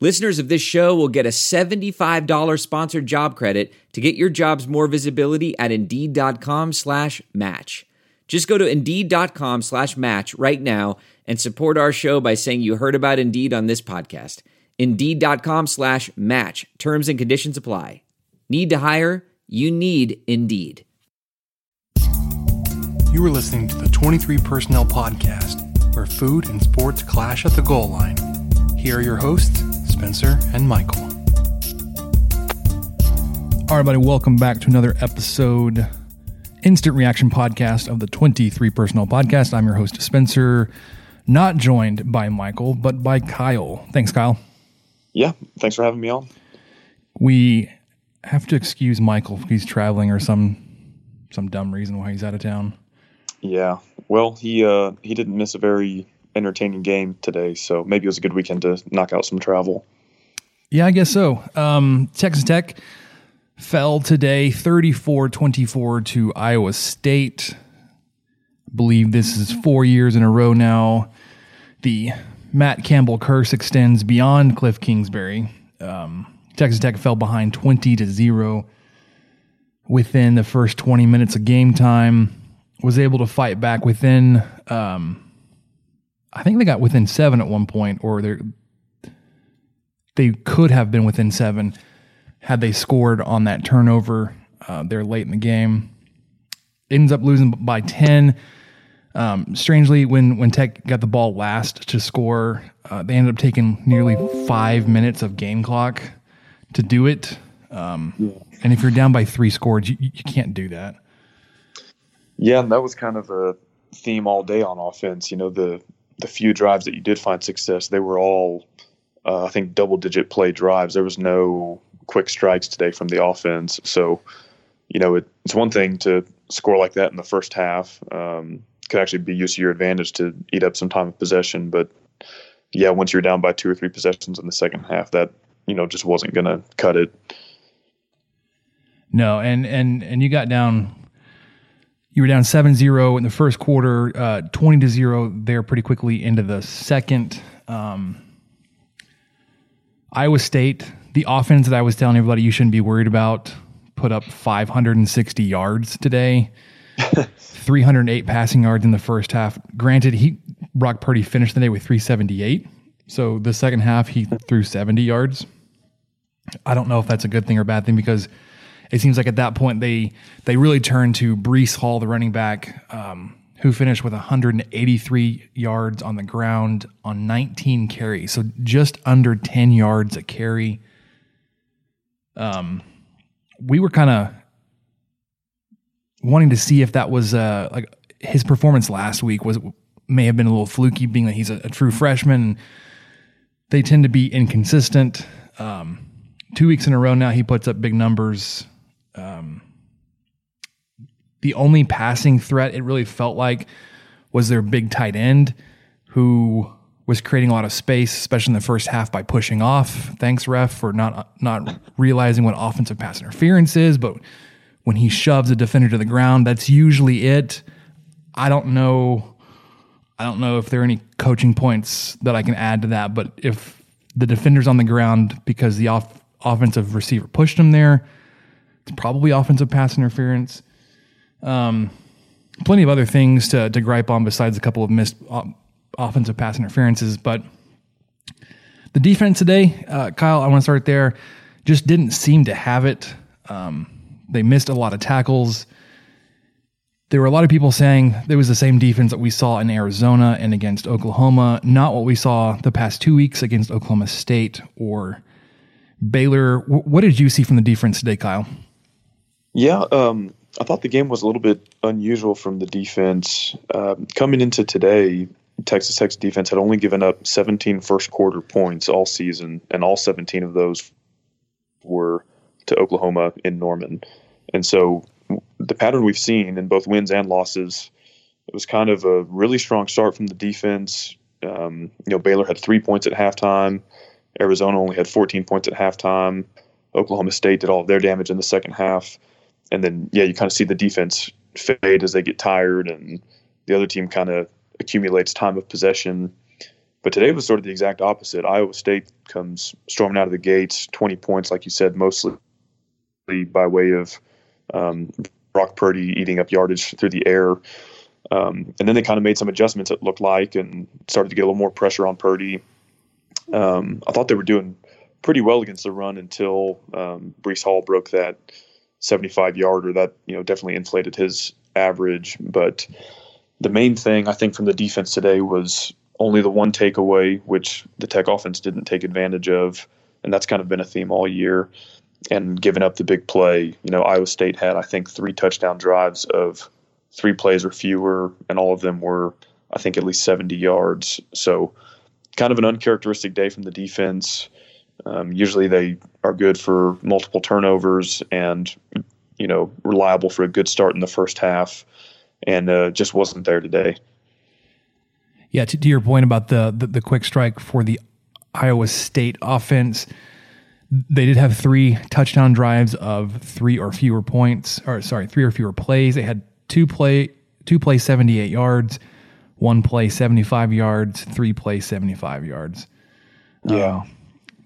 Listeners of this show will get a $75 sponsored job credit to get your jobs more visibility at Indeed.com slash match. Just go to Indeed.com slash match right now and support our show by saying you heard about Indeed on this podcast. Indeed.com slash match. Terms and conditions apply. Need to hire? You need Indeed. You are listening to the 23 Personnel Podcast, where food and sports clash at the goal line. Here are your hosts, Spencer and Michael. All right, buddy, welcome back to another episode, instant reaction podcast of the 23 Personnel Podcast. I'm your host, Spencer, not joined by Michael, but by Kyle. Thanks, Kyle. Yeah, thanks for having me on. We have to excuse Michael if he's traveling or some some dumb reason why he's out of town. Yeah, well, he uh, he didn't miss a very entertaining game today, so maybe it was a good weekend to knock out some travel. Yeah, I guess so. Um, Texas Tech fell today 34 24 to Iowa State. believe this is four years in a row now. The Matt Campbell curse extends beyond Cliff Kingsbury. Um, Texas Tech fell behind 20 to 0 within the first 20 minutes of game time was able to fight back within. Um, I think they got within seven at one point, or they they could have been within seven had they scored on that turnover uh, there late in the game. Ends up losing by ten. Um, strangely, when when Tech got the ball last to score, uh, they ended up taking nearly five minutes of game clock to do it. Um, and if you're down by three scores, you, you can't do that. Yeah, and that was kind of a theme all day on offense. You know, the the few drives that you did find success, they were all, uh, I think, double digit play drives. There was no quick strikes today from the offense. So, you know, it, it's one thing to score like that in the first half. Um, could actually be used to your advantage to eat up some time of possession. But yeah, once you're down by two or three possessions in the second half, that you know just wasn't going to cut it. No, and and and you got down you were down 7-0 in the first quarter, uh, 20 to 0 there pretty quickly into the second. Um, Iowa State, the offense that I was telling everybody you shouldn't be worried about, put up 560 yards today. 308 passing yards in the first half. Granted, he Brock Purdy finished the day with 378. So the second half he threw 70 yards. I don't know if that's a good thing or bad thing because – it seems like at that point they they really turned to Breece Hall, the running back, um, who finished with 183 yards on the ground on 19 carries, so just under 10 yards a carry. Um, we were kind of wanting to see if that was uh, like his performance last week was may have been a little fluky, being that he's a, a true freshman. They tend to be inconsistent. Um, two weeks in a row now, he puts up big numbers um, the only passing threat it really felt like was their big tight end who was creating a lot of space, especially in the first half by pushing off. Thanks, ref, for not not realizing what offensive pass interference is. But when he shoves a defender to the ground, that's usually it. I don't know. I don't know if there are any coaching points that I can add to that. But if the defender's on the ground because the off, offensive receiver pushed him there, it's probably offensive pass interference. Um, plenty of other things to, to gripe on besides a couple of missed offensive pass interferences. But the defense today, uh, Kyle, I want to start there, just didn't seem to have it. Um, they missed a lot of tackles. There were a lot of people saying there was the same defense that we saw in Arizona and against Oklahoma, not what we saw the past two weeks against Oklahoma State or Baylor. what did you see from the defense today, Kyle? Yeah, um, I thought the game was a little bit unusual from the defense. Uh, coming into today, Texas Tech's defense had only given up 17 first quarter points all season, and all 17 of those were to Oklahoma in Norman. And so the pattern we've seen in both wins and losses. It was kind of a really strong start from the defense. Um, you know, Baylor had three points at halftime. Arizona only had 14 points at halftime. Oklahoma State did all of their damage in the second half. And then, yeah, you kind of see the defense fade as they get tired, and the other team kind of accumulates time of possession. But today was sort of the exact opposite. Iowa State comes storming out of the gates, 20 points, like you said, mostly by way of um, Brock Purdy eating up yardage through the air. Um, and then they kind of made some adjustments, it looked like, and started to get a little more pressure on Purdy. Um, I thought they were doing pretty well against the run until um, Breece Hall broke that 75 yarder. That you know definitely inflated his average. But the main thing I think from the defense today was only the one takeaway, which the Tech offense didn't take advantage of, and that's kind of been a theme all year. And giving up the big play, you know, Iowa State had I think three touchdown drives of three plays or fewer, and all of them were I think at least 70 yards. So kind of an uncharacteristic day from the defense. Um, usually they are good for multiple turnovers and you know reliable for a good start in the first half, and uh, just wasn't there today. Yeah, to, to your point about the, the the quick strike for the Iowa State offense, they did have three touchdown drives of three or fewer points, or sorry, three or fewer plays. They had two play two play seventy eight yards one play 75 yards, three play 75 yards. Yeah. Um,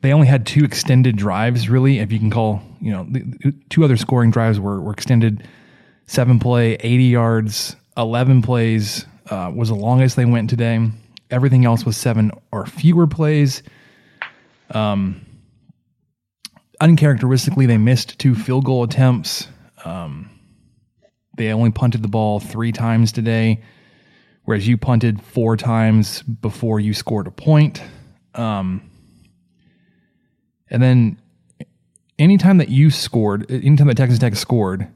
they only had two extended drives, really, if you can call, you know, the, two other scoring drives were, were extended seven play, 80 yards, 11 plays uh, was the longest they went today. Everything else was seven or fewer plays. Um, uncharacteristically, they missed two field goal attempts. Um, they only punted the ball three times today whereas you punted four times before you scored a point. Um, and then anytime that you scored, anytime that Texas Tech scored,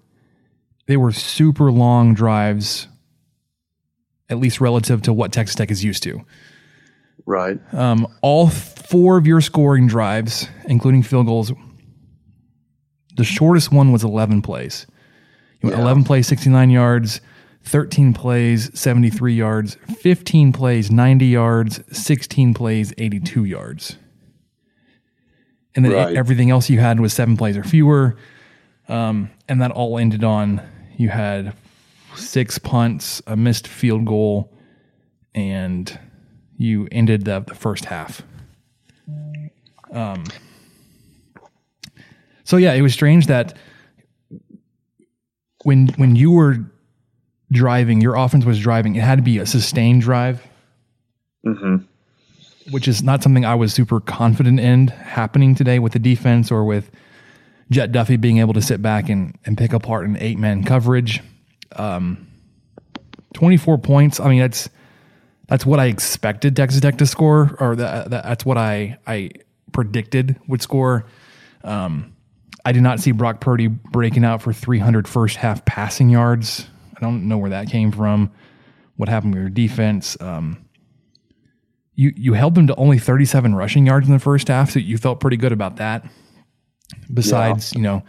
they were super long drives, at least relative to what Texas Tech is used to. Right. Um, all four of your scoring drives, including field goals, the shortest one was 11 plays. You went yeah. 11 plays, 69 yards. 13 plays, 73 yards, 15 plays, 90 yards, 16 plays, 82 yards. And then right. everything else you had was seven plays or fewer. Um, and that all ended on you had six punts, a missed field goal, and you ended the, the first half. Um, so yeah, it was strange that when when you were driving, your offense was driving, it had to be a sustained drive, mm-hmm. Which is not something I was super confident in happening today with the defense or with Jet Duffy being able to sit back and, and pick apart an eight man coverage. Um, 24 points. I mean, that's that's what I expected Texas Tech to score, or that, that, that's what I I predicted would score. Um, I did not see Brock Purdy breaking out for 300 first half passing yards. I don't know where that came from. What happened with your defense? Um, you you held them to only 37 rushing yards in the first half, so you felt pretty good about that. Besides, yeah. you know,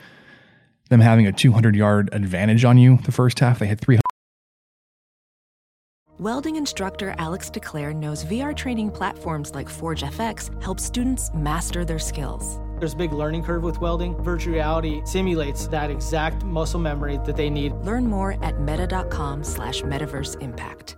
them having a 200 yard advantage on you the first half, they had 300. Welding instructor Alex DeClaire knows VR training platforms like Forge FX help students master their skills. There's a big learning curve with welding. Virtual reality simulates that exact muscle memory that they need. Learn more at meta.com slash metaverse impact.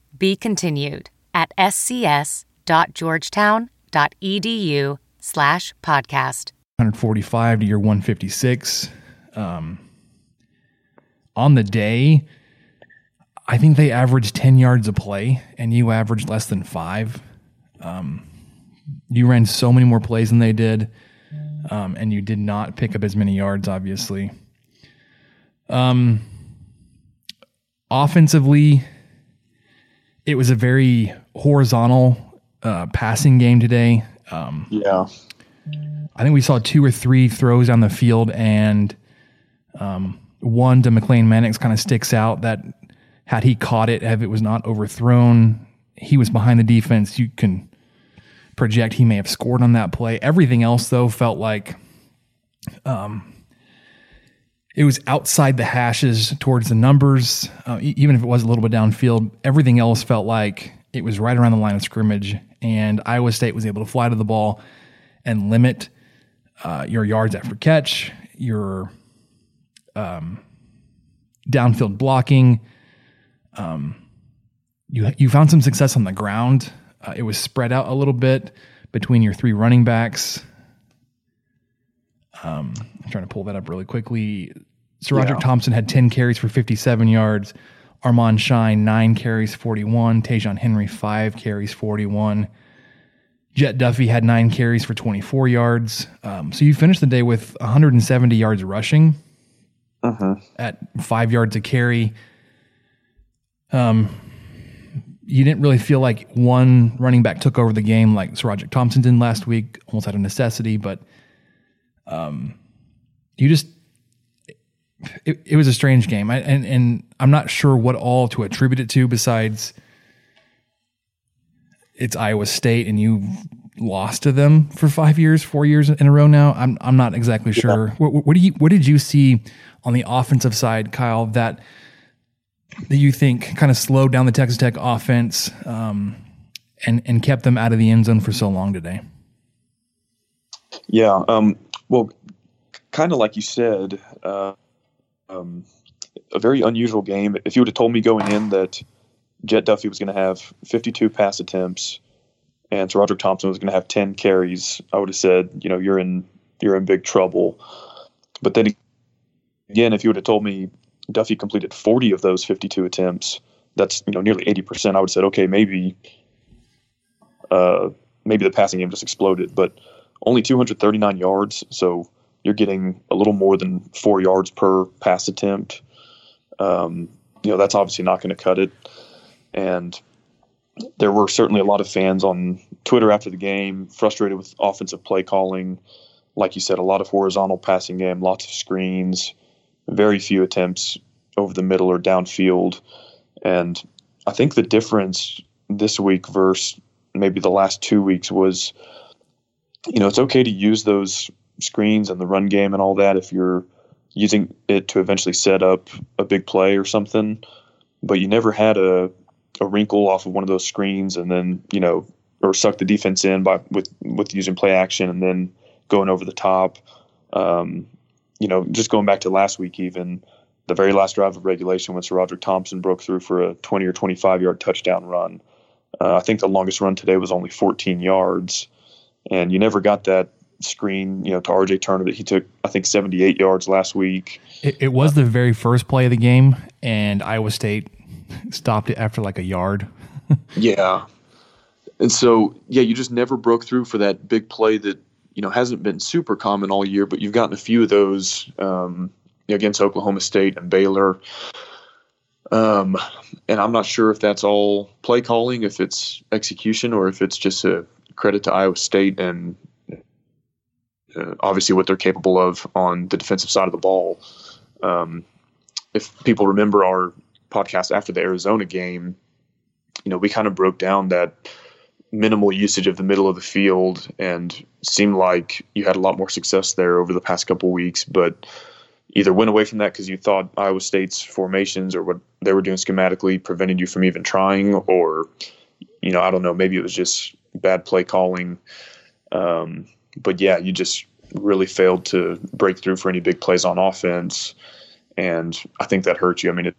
Be continued at scs.georgetown.edu slash podcast. 145 to your 156. Um, on the day, I think they averaged 10 yards a play, and you averaged less than five. Um, you ran so many more plays than they did, um, and you did not pick up as many yards, obviously. Um, offensively, it was a very horizontal uh, passing game today. Um, Yeah. I think we saw two or three throws down the field, and um, one to McLane Mannix kind of sticks out that had he caught it, if it was not overthrown, he was behind the defense. You can project he may have scored on that play. Everything else, though, felt like um, it was outside the hashes towards the numbers, uh, even if it was a little bit downfield. Everything else felt like it was right around the line of scrimmage, and Iowa State was able to fly to the ball and limit uh, your yards after catch, your um, downfield blocking. Um, you you found some success on the ground. Uh, it was spread out a little bit between your three running backs. Um, I'm trying to pull that up really quickly. SaRodorick Yeah. Thompson had 10 carries for 57 yards. Armand Shyne, nine carries, 41. Ta'Zhawn Henry, five carries, 41. Jet Duffy had nine carries for 24 yards. Um, so you finished the day with 170 yards rushing at five yards a carry. Um, you didn't really feel like one running back took over the game like SaRodorick Thompson did last week, almost out of necessity, but um, you just it, it was a strange game, I, and and I'm not sure what all to attribute it to besides it's Iowa State and you lost to them for five years, four years in a row now. I'm I'm not exactly sure. What, what do you what did you see on the offensive side, Kyle? That that you think kind of slowed down the Texas Tech offense um, and and kept them out of the end zone for so long today. Yeah. Um, well, kind of like you said, uh, um, a very unusual game. If you would have told me going in that Jet Duffy was going to have 52 pass attempts and SaRodorick Thompson was going to have 10 carries, I would have said, you know, you're in you're in big trouble. But then again, if you would have told me Duffy completed 40 of those 52 attempts, that's you know nearly 80 percent. I would have said, okay, maybe, uh, maybe the passing game just exploded. But only 239 yards, so you're getting a little more than four yards per pass attempt. Um, you know that's obviously not going to cut it. And there were certainly a lot of fans on Twitter after the game frustrated with offensive play calling. Like you said, a lot of horizontal passing game, lots of screens, very few attempts over the middle or downfield. And I think the difference this week versus maybe the last two weeks was, you know, it's okay to use those screens and the run game and all that if you're using it to eventually set up a big play or something. But you never had a a wrinkle off of one of those screens and then you know or suck the defense in by with with using play action and then going over the top. Um, you know, just going back to last week, even the very last drive of regulation when SaRodorick Thompson broke through for a 20 or 25 yard touchdown run. Uh, I think the longest run today was only 14 yards, and you never got that screen. You know, to RJ Turner that he took, I think 78 yards last week. It, it was the very first play of the game, and Iowa State stopped it after like a yard. Yeah. And so, yeah, you just never broke through for that big play that, you know, hasn't been super common all year, but you've gotten a few of those um, against Oklahoma State and Baylor. Um, and I'm not sure if that's all play calling, if it's execution, or if it's just a credit to Iowa State and uh, obviously what they're capable of on the defensive side of the ball. Um, if people remember our podcast after the Arizona game, you know, we kind of broke down that minimal usage of the middle of the field and seemed like you had a lot more success there over the past couple weeks, but either went away from that because you thought Iowa State's formations or what they were doing schematically prevented you from even trying, or, you know, I don't know, maybe it was just bad play calling. Um, but yeah, you just really failed to break through for any big plays on offense. And I think that hurt you. I mean, it,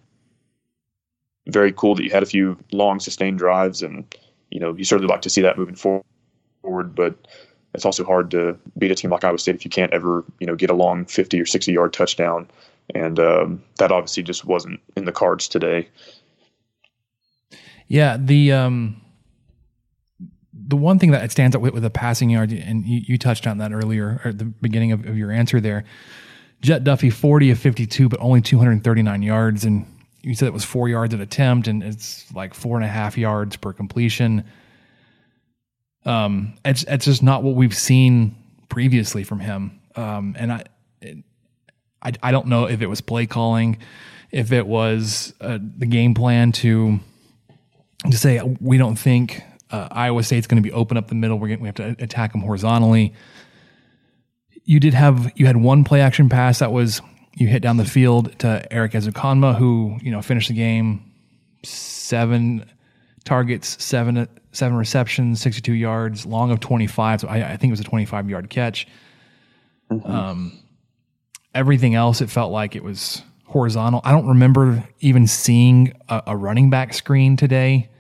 very cool that you had a few long sustained drives and you know you certainly like to see that moving forward but it's also hard to beat a team like Iowa State if you can't ever you know get a long 50 or 60 yard touchdown and um, that obviously just wasn't in the cards today Yeah, the um, the one thing that stands out with, with the passing yard, and you, you touched on that earlier at the beginning of, of your answer there. Jet Duffy 40 of 52, but only 239 yards. And you said it was four yards at attempt, and it's like four and a half yards per completion. Um, it's it's just not what we've seen previously from him. Um, and I, I I don't know if it was play calling, if it was uh, the game plan to to say we don't think uh, Iowa State's going to be open up the middle. We're going we have to attack them horizontally you did have you had one play action pass that was you hit down the field to Erik Ezukanma, who you know finished the game seven targets, seven seven receptions, sixty two yards, long of twenty five. So I, I, think it was a twenty five yard catch. Mm-hmm. Um, everything else, it felt like it was horizontal. I don't remember even seeing a, a running back screen today.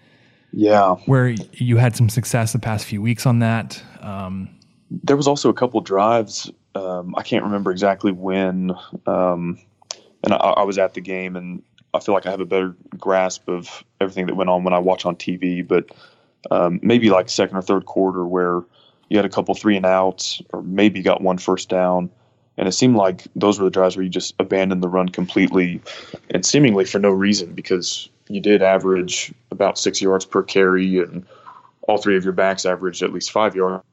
Yeah, where you had some success the past few weeks on that. Um, there was also a couple drives. Um, I can't remember exactly when, um, and I, I, was at the game, and I feel like I have a better grasp of everything that went on when I watch on TV. But um, maybe like second or third quarter, where you had a couple three and outs, or maybe got one first down, and it seemed like those were the drives where you just abandoned the run completely, and seemingly for no reason because you did average about six yards per carry, and all three of your backs averaged at least five yards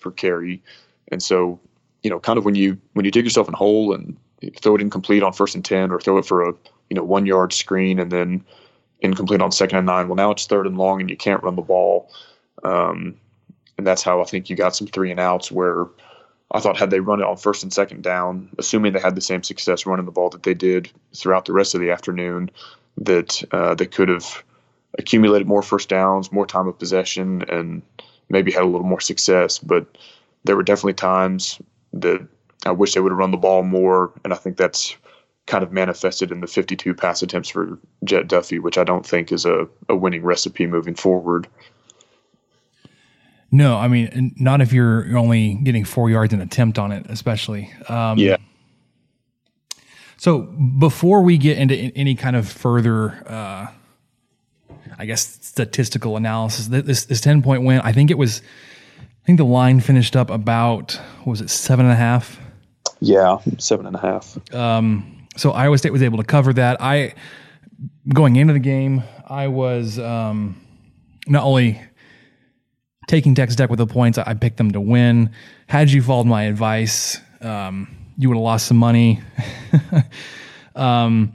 per carry. And so, you know, kind of when you when you dig yourself in a hole and throw it incomplete on first and ten, or throw it for a you know one yard screen and then incomplete on second and nine. Well, now it's third and long, and you can't run the ball. Um, and that's how I think you got some three and outs where I thought had they run it on first and second down, assuming they had the same success running the ball that they did throughout the rest of the afternoon, that uh, they could have accumulated more first downs, more time of possession, and maybe had a little more success. But there were definitely times that I wish they would have run the ball more, and I think that's kind of manifested in the 52 pass attempts for Jet Duffy, which I don't think is a, a winning recipe moving forward. No, I mean, not if you're only getting four yards an attempt on it, especially. Um, yeah. So before we get into any kind of further uh, I guess statistical analysis. This this ten point win, I think it was. I think the line finished up about was it seven and a half? Yeah, seven and a half. Um, so Iowa State was able to cover that. I going into the game, I was um, not only taking Texas Tech with the points, I picked them to win. Had you followed my advice, um, you would have lost some money. um,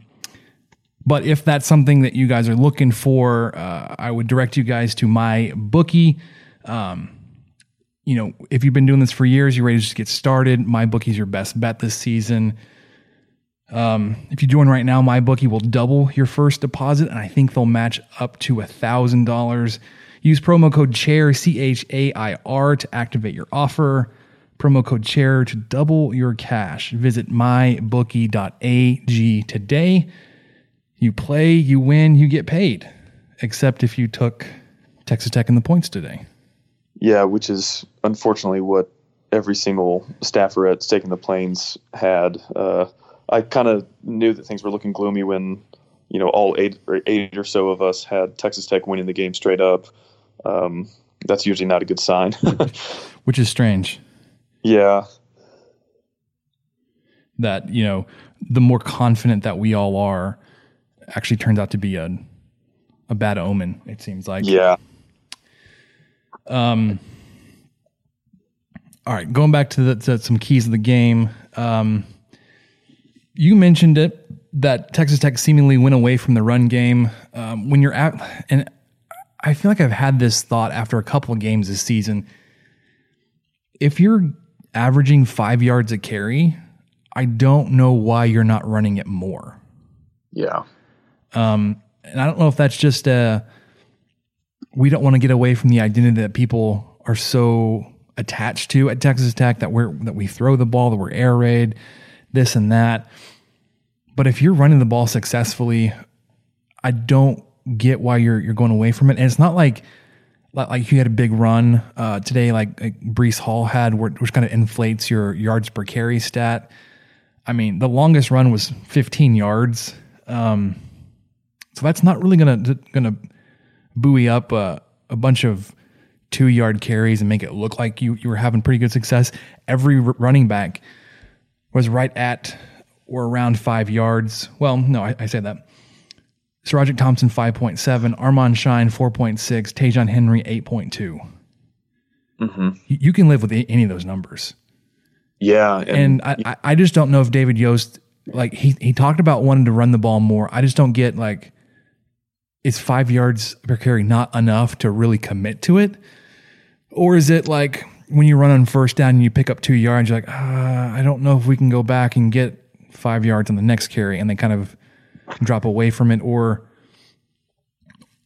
but if that's something that you guys are looking for, uh, I would direct you guys to my bookie. Um, you know, if you've been doing this for years, you're ready to just get started. My bookie's your best bet this season. Um, if you join right now, my bookie will double your first deposit, and I think they'll match up to a thousand dollars. Use promo code CHAIR C H A I R to activate your offer. Promo code CHAIR to double your cash. Visit mybookie.ag today. You play, you win, you get paid. Except if you took Texas Tech in the points today. Yeah, which is unfortunately what every single staffer at Taking the Plains had. Uh, I kind of knew that things were looking gloomy when, you know, all eight or eight or so of us had Texas Tech winning the game straight up. Um, that's usually not a good sign. Which is strange. Yeah. That, you know, the more confident that we all are, actually turns out to be a a bad omen. It seems like. Yeah. Um. All right, going back to, the, to some keys of the game. Um, you mentioned it that Texas Tech seemingly went away from the run game. Um, when you're at, and I feel like I've had this thought after a couple of games this season. If you're averaging five yards a carry, I don't know why you're not running it more. Yeah. Um, and I don't know if that's just a, we don't want to get away from the identity that people are so attached to at Texas Tech that we're that we throw the ball, that we're air raid, this and that. But if you're running the ball successfully, I don't get why you're you're going away from it. And it's not like like, like you had a big run uh, today, like, like Breece Hall had, which kind of inflates your yards per carry stat. I mean, the longest run was 15 yards. Um, so that's not really gonna gonna buoy up a, a bunch of two yard carries and make it look like you you were having pretty good success. Every running back was right at or around five yards. Well, no, I, I say that. SaRodorick Thompson 5.7, Armand Shyne 4.6, Ta'Zhawn Henry 8.2. Mm-hmm. You, you can live with any of those numbers. Yeah, And I, I- I just don't know if David Yost like he he talked about wanting to run the ball more. I just don't get like is five yards per carry not enough to really commit to it, or is it like when you run on first down and you pick up two yards, you're like, ah, I don't know if we can go back and get five yards on the next carry, and they kind of drop away from it, or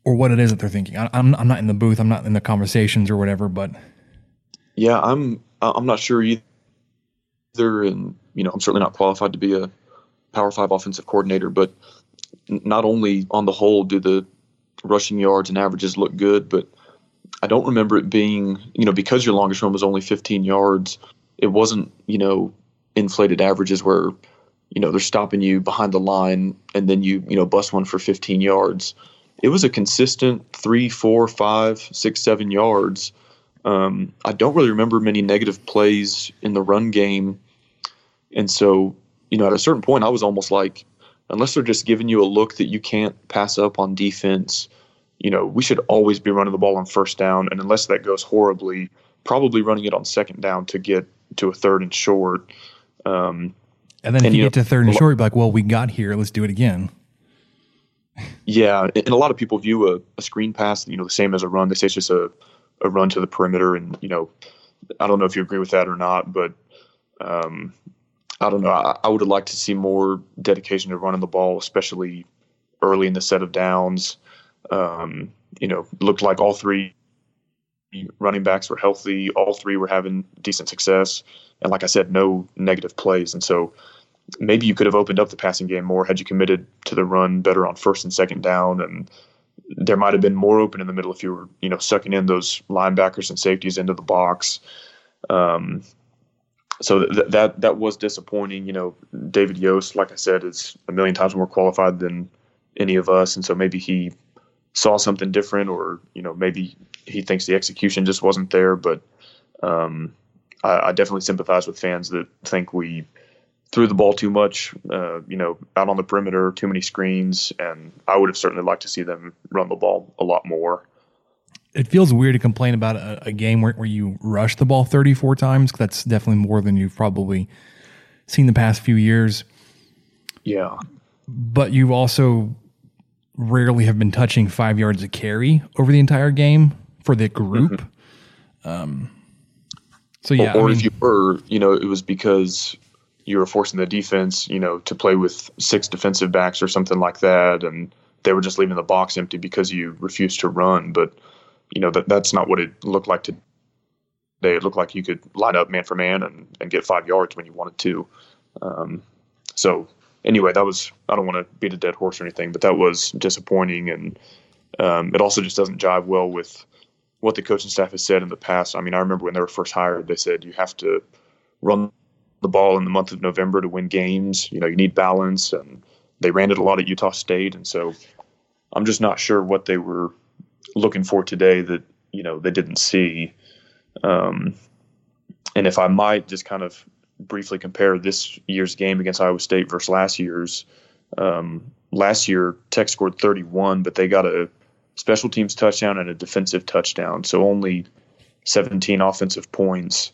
or what it is that they're thinking. I, I'm I'm not in the booth, I'm not in the conversations or whatever, but Yeah, I'm I'm not sure either, and you know I'm certainly not qualified to be a Power Five offensive coordinator. But not only on the whole do the rushing yards and averages look good, but I don't remember it being you know because your longest run was only 15 yards, it wasn't you know inflated averages where you know they're stopping you behind the line and then you you know bust one for 15 yards. It was a consistent three, four, five, six, seven yards. Um, I don't really remember many negative plays in the run game. And so, you know, at a certain point, I was almost like, unless they're just giving you a look that you can't pass up on defense, you know, we should always be running the ball on first down. And unless that goes horribly, probably running it on second down to get to a third and short. Um, and then if And, you you get to third and short, you're like, well, we got here, let's do it again. Yeah, and a lot of people view a, a screen pass, you know, the same as a run. They say it's just a, a run to the perimeter, and you know, I don't know if you agree with that or not, but um, I don't know. I, I would have liked to see more dedication to running the ball, especially early in the set of downs. Um, you know, looked like all three running backs were healthy. All three were having decent success, and like I said, no negative plays. And so maybe you could have opened up the passing game more had you committed to the run better on first and second down. And there might have been more open in the middle if you were you know sucking in those linebackers and safeties into the box. Um, so th- that that was disappointing. You know david yost like i said is a million times more qualified than any of us. And so maybe he saw something different or you know maybe he thinks the execution just wasn't there. But um, I, I definitely sympathize with fans that think we threw the ball too much, uh, you know, out on the perimeter, too many screens, and I would have certainly liked to see them run the ball a lot more. It feels weird to complain about a, a game where, where you rush the ball 34 times. 'cause That's definitely more than you've probably seen the past few years. Yeah, But you've also rarely have been touching five yards a carry over the entire game for the group. Um, so yeah, or, or I mean, if you were, you know, it was because you were forcing the defense, you know, to play with six defensive backs or something like that, and they were just leaving the box empty because you refused to run. But you know that that's not what it looked like today. It looked like you could line up man for man and, and get five yards when you wanted to. Um, so anyway, that was I don't want to beat a dead horse or anything, but that was disappointing, and um, it also just doesn't jive well with what the coaching staff has said in the past. I mean, I remember when they were first hired, they said you have to run the ball in the month of November to win games. You know, you need balance, and they ran it a lot at Utah State, and so I'm just not sure what they were looking for today that you know they didn't see. Um, and if I might just kind of briefly compare this year's game against Iowa State versus last year's, um, last year Tech scored 31, but they got a special teams touchdown and a defensive touchdown, so only 17 offensive points,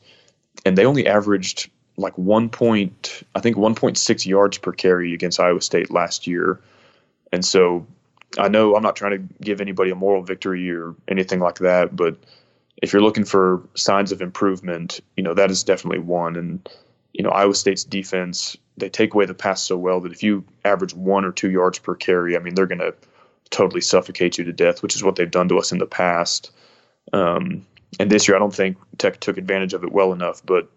and they only averaged like one point, I think 1.6 yards per carry against Iowa State last year, and so I know I'm not trying to give anybody a moral victory or anything like that, but if you're looking for signs of improvement, you know that is definitely one. And you know Iowa State's defense, they take away the pass so well that if you average one or two yards per carry, I mean they're going to totally suffocate you to death, which is what they've done to us in the past. Um, and this year, I don't think Tech took advantage of it well enough, but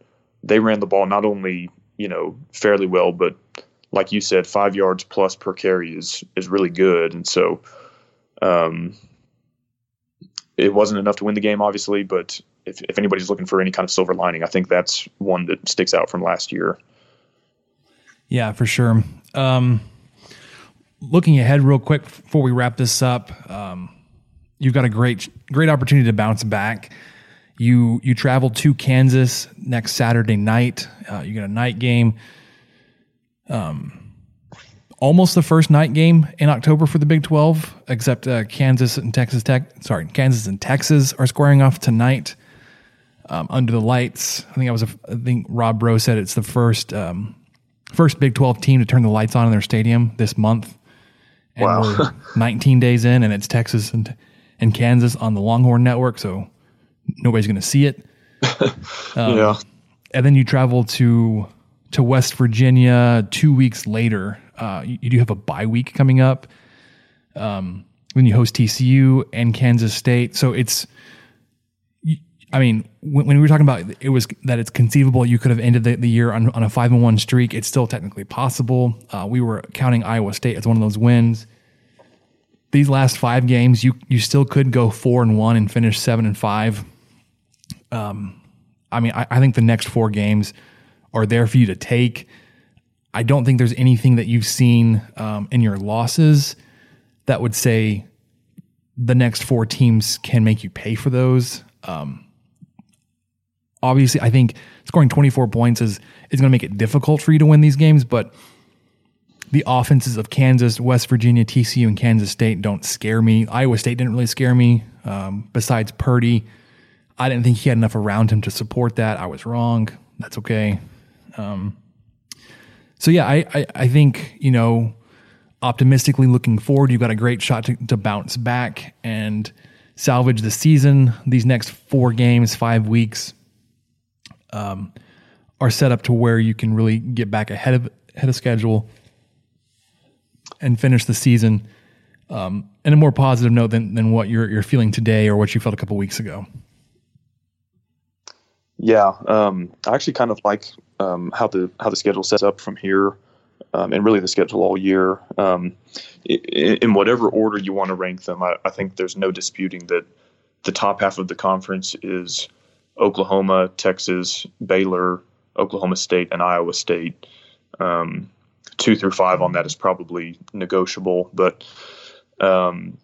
they ran the ball not only you know fairly well, but like you said, five yards plus per carry is is really good. And so, um, it wasn't enough to win the game, obviously, but if, if anybody's looking for any kind of silver lining, I think that's one that sticks out from last year. Yeah, for sure. Um, looking ahead, real quick before we wrap this up, um, you've got a great great opportunity to bounce back. You you travel to Kansas next Saturday night. Uh, you got a night game. almost the first night game in October for the Big 12, except uh, Kansas and Texas Tech. Sorry, Kansas and Texas are squaring off tonight um, under the lights. I think I was. A, I think Rob Rowe said it's the first um, first Big 12 team to turn the lights on in their stadium this month. And Wow. we're 19 days in, and it's Texas and and Kansas on the Longhorn Network, so nobody's going to see it. yeah. and then you travel to to West Virginia two weeks later. Uh, you, you do have a bye week coming up. Um, when you host TCU and Kansas State, so it's. I mean, when, when we were talking about it was that it's conceivable you could have ended the, the year on, on a five and one streak. It's still technically possible. Uh, we were counting Iowa State as one of those wins. These last five games, you you still could go four and one and finish seven and five. I mean, I, I think the next four games are there for you to take. I don't think there's anything that you've seen um, in your losses that would say the next four teams can make you pay for those. Um, obviously, I think scoring 24 points is is going to make it difficult for you to win these games, but the offenses of Kansas, West Virginia, TCU, and Kansas State don't scare me. Iowa State didn't really scare me. Um, besides Purdy, I didn't think he had enough around him to support that. I was wrong. That's okay. Um, so yeah, I, I I think you know, optimistically looking forward, you've got a great shot to, to bounce back and salvage the season. These next four games, five weeks, um, are set up to where you can really get back ahead of ahead of schedule and finish the season um, in a more positive note than than what you're you're feeling today or what you felt a couple weeks ago. Yeah, um, I actually kind of like um, how the how the schedule sets up from here, um, and really the schedule all year. Um, i- i- in whatever order you want to rank them, I, I think there's no disputing that the top half of the conference is Oklahoma, Texas, Baylor, Oklahoma State, and Iowa State. Um, two through five on that is probably negotiable, but um,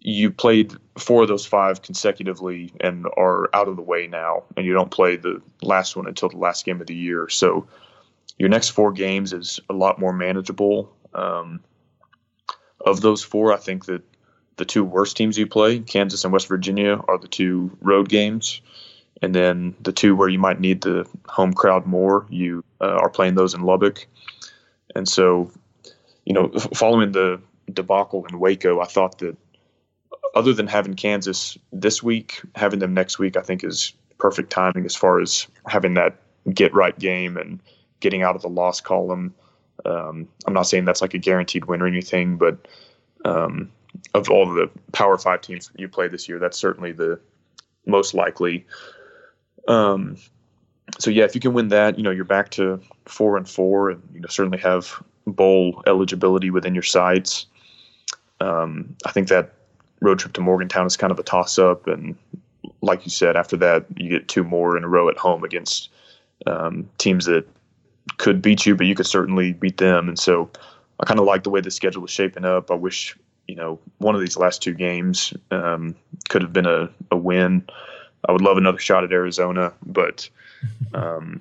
you played four of those five consecutively and are out of the way now, and you don't play the last one until the last game of the year. So your next four games is a lot more manageable. Um, of those four, I think that the two worst teams you play, Kansas and West Virginia, are the two road games. And then the two where you might need the home crowd more, you uh, are playing those in Lubbock. And so, you know, following the debacle in Waco, I thought that other than having Kansas this week, having them next week, I think is perfect timing as far as having that get right game and getting out of the loss column. Um, I'm not saying that's like a guaranteed win or anything, but um, of all the Power Five teams you play this year, that's certainly the most likely. Um, so yeah, if you can win that, you know you're back to four and four, and you know certainly have bowl eligibility within your sights. Um, I think that road trip to Morgantown is kind of a toss up, and like you said, after that you get two more in a row at home against um, teams that could beat you, but you could certainly beat them. And so I kind of like the way the schedule is shaping up. I wish you know one of these last two games um, could have been a, a win. I would love another shot at Arizona, but um,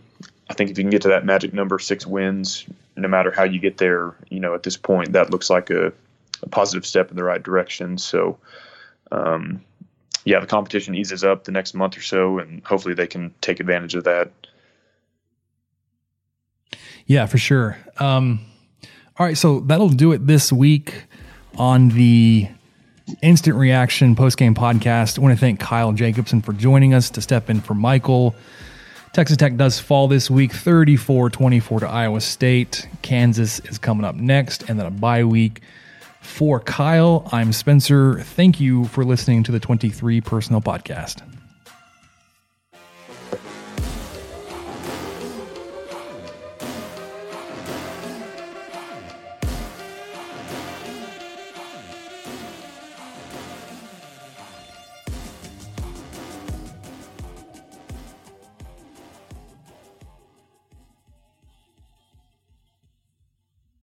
I think if you can get to that magic number, six wins, no matter how you get there, you know, at this point, that looks like a, a positive step in the right direction. So, um, yeah, the competition eases up the next month or so, and hopefully they can take advantage of that. Yeah, for sure. Um, all right, so that'll do it this week on the Instant Reaction post game podcast. I want to thank Kyle Jacobson for joining us to step in for Michael. Texas Tech does fall this week 34 24 to Iowa State. Kansas is coming up next, and then a bye week. For Kyle, I'm Spencer. Thank you for listening to the 23 Personnel Podcast.